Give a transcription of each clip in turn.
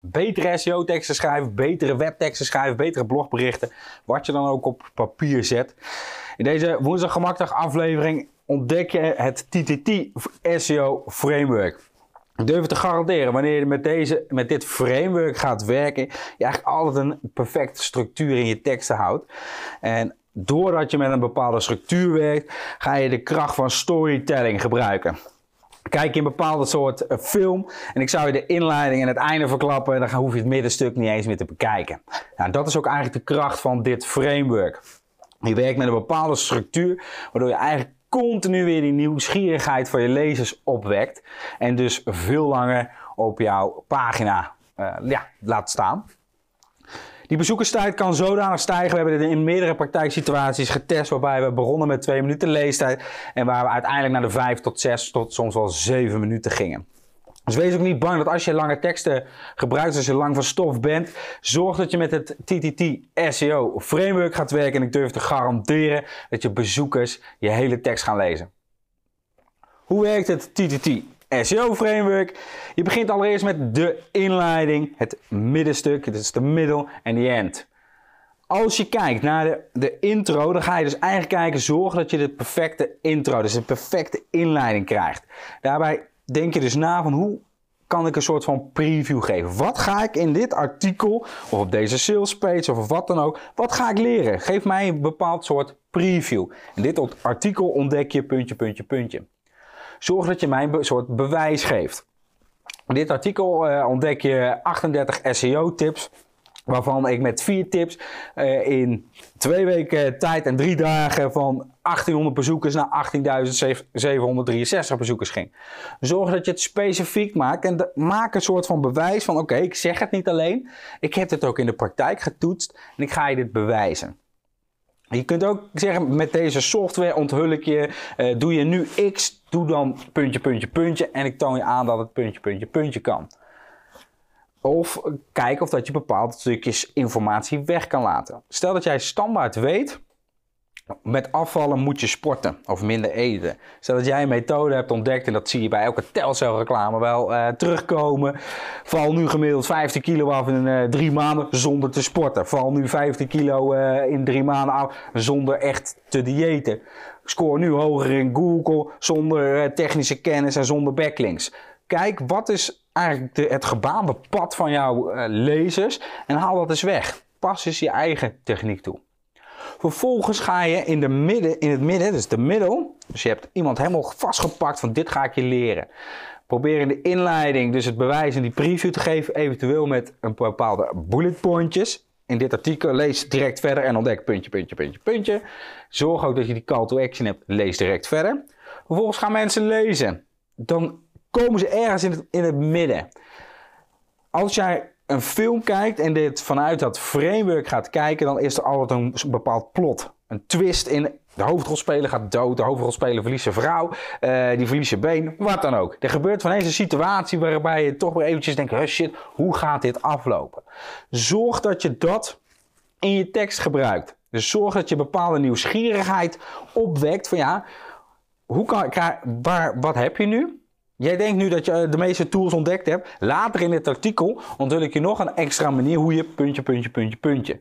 betere SEO-teksten schrijven, betere webteksten schrijven, betere blogberichten. Wat je dan ook op papier zet. In deze woensdag gemakdag aflevering ontdek je het TTT SEO Framework. Ik durf te garanderen, wanneer je met, deze, met dit framework gaat werken, je eigenlijk altijd een perfecte structuur in je teksten houdt. En doordat je met een bepaalde structuur werkt, ga je de kracht van storytelling gebruiken. Kijk een bepaalde soort eh, film en ik zou je de inleiding en het einde verklappen, dan hoef je het middenstuk niet eens meer te bekijken. Nou, dat is ook eigenlijk de kracht van dit framework. Je werkt met een bepaalde structuur, waardoor je eigenlijk continu weer die nieuwsgierigheid van je lezers opwekt. En dus veel langer op jouw pagina uh, ja, laat staan. Die bezoekerstijd kan zodanig stijgen. We hebben dit in meerdere praktijksituaties getest, waarbij we begonnen met 2 minuten leestijd. En waar we uiteindelijk naar de 5 tot 6 tot soms wel 7 minuten gingen. Dus wees ook niet bang dat als je lange teksten gebruikt, als je lang van stof bent, zorg dat je met het TTT SEO framework gaat werken. En ik durf te garanderen dat je bezoekers je hele tekst gaan lezen. Hoe werkt het TTT SEO framework? Je begint allereerst met de inleiding, het middenstuk, dit is de middel en de end. Als je kijkt naar de, intro, dan ga je dus eigenlijk kijken, zorg dat je de perfecte intro, dus de perfecte inleiding krijgt. Daarbij denk je dus na van hoe kan ik een soort van preview geven. Wat ga ik in dit artikel, of op deze sales page, of wat dan ook, wat ga ik leren? Geef mij een bepaald soort preview. In dit artikel ontdek je puntje, puntje, puntje. Zorg dat je mij een soort bewijs geeft. In dit artikel uh, ontdek je 38 SEO tips Waarvan ik met vier tips uh, in twee weken tijd en drie dagen van 1800 bezoekers naar 18.763 bezoekers ging. Zorg dat je het specifiek maakt en maak een soort van bewijs van oké, ik zeg het niet alleen. Ik heb het ook in de praktijk getoetst en ik ga je dit bewijzen. Je kunt ook zeggen, met deze software onthul ik je, uh, doe je nu X, doe dan puntje, puntje, puntje en ik toon je aan dat het puntje, puntje, puntje kan. Of kijken of dat je bepaalde stukjes informatie weg kan laten. Stel dat jij standaard weet, met afvallen moet je sporten of minder eten. Stel dat jij een methode hebt ontdekt en dat zie je bij elke Telcel reclame wel uh, terugkomen. Val nu gemiddeld 15 kilo af in uh, drie maanden zonder te sporten. Val nu 15 kilo uh, in drie maanden af zonder echt te diëten. Score nu hoger in Google zonder technische kennis en zonder backlinks. Kijk, wat is eigenlijk de, het gebaande pad van jouw uh, lezers en haal dat eens weg. Pas eens je eigen techniek toe. Vervolgens ga je in, de midden, in het midden, dus de middel, dus je hebt iemand helemaal vastgepakt van dit ga ik je leren. Probeer in de inleiding dus het bewijs en die preview te geven, eventueel met een bepaalde bullet pointjes. In dit artikel lees direct verder en ontdek puntje, puntje, puntje, puntje. Zorg ook dat je die call to action hebt, lees direct verder. Vervolgens gaan mensen lezen. Dan komen ze ergens in het, in het midden. Als jij een film kijkt en dit vanuit dat framework gaat kijken, dan is er altijd een bepaald plot. Een twist in de hoofdrolspeler gaat dood, de hoofdrolspeler verliest zijn vrouw, uh, die verliest zijn been, wat dan ook. Er gebeurt van eens een situatie waarbij je toch weer eventjes denkt, oh shit, hoe gaat dit aflopen? Zorg dat je dat in je tekst gebruikt. Dus zorg dat je bepaalde nieuwsgierigheid opwekt van ja, hoe kan waar, wat heb je nu? Jij denkt nu dat je eh, de meeste tools ontdekt hebt. Later in dit artikel onthul ik je nog een extra manier hoe je puntje, puntje, puntje, puntje.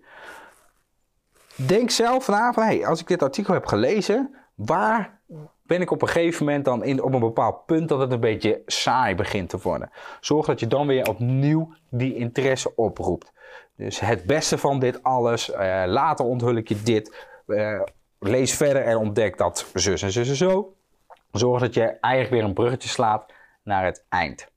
Denk zelf na van, hey, als ik dit artikel heb gelezen, waar ben ik op een gegeven moment dan in, op een bepaald punt dat het een beetje saai begint te worden. Zorg dat je dan weer opnieuw die interesse oproept. Dus het beste van dit alles, uh, later onthul ik je dit, uh, lees verder en ontdek dat zus en zus en zo. Zorg dat je eigenlijk weer een bruggetje slaat naar het eind.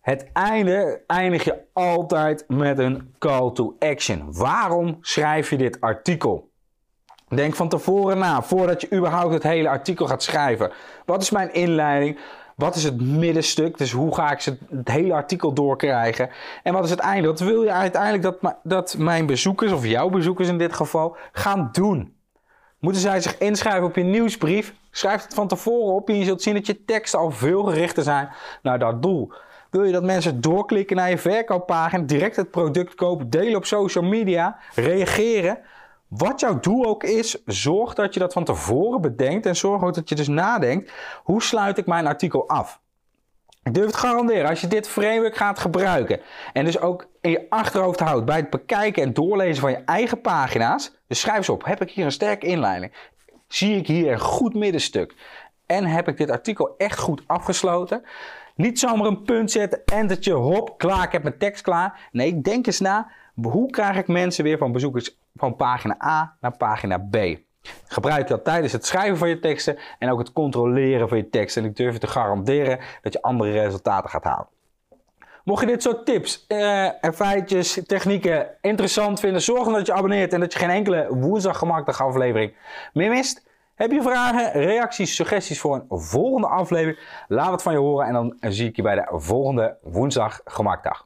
Het einde eindig je altijd met een call to action. Waarom schrijf je dit artikel? Denk van tevoren na, voordat je überhaupt het hele artikel gaat schrijven. Wat is mijn inleiding? Wat is het middenstuk? Dus hoe ga ik het hele artikel doorkrijgen? En wat is het einde? Wat wil je uiteindelijk dat, dat mijn bezoekers, of jouw bezoekers in dit geval, gaan doen? Moeten zij zich inschrijven op je nieuwsbrief? Schrijf het van tevoren op en je zult zien dat je teksten al veel gerichter zijn naar dat doel. Wil je dat mensen doorklikken naar je verkooppagina, direct het product kopen, delen op social media, reageren? Wat jouw doel ook is, zorg dat je dat van tevoren bedenkt en zorg ook dat je dus nadenkt: hoe sluit ik mijn artikel af? Ik durf het garanderen, als je dit framework gaat gebruiken en dus ook in je achterhoofd houdt bij het bekijken en doorlezen van je eigen pagina's, dus schrijf eens op, heb ik hier een sterke inleiding? Zie ik hier een goed middenstuk? En heb ik dit artikel echt goed afgesloten? Niet zomaar een punt zetten, entertje, hop, klaar, ik heb mijn tekst klaar. Nee, denk eens na, hoe krijg ik mensen weer van bezoekers van pagina A naar pagina B? Gebruik dat tijdens het schrijven van je teksten en ook het controleren van je teksten. En ik durf je te garanderen dat je andere resultaten gaat halen. Mocht je dit soort tips uh, feitjes, technieken interessant vinden, zorg dan dat je abonneert en dat je geen enkele woensdag aflevering meer mist. Heb je vragen, reacties, suggesties voor een volgende aflevering? Laat het van je horen en dan zie ik je bij de volgende woensdag gemaakdag.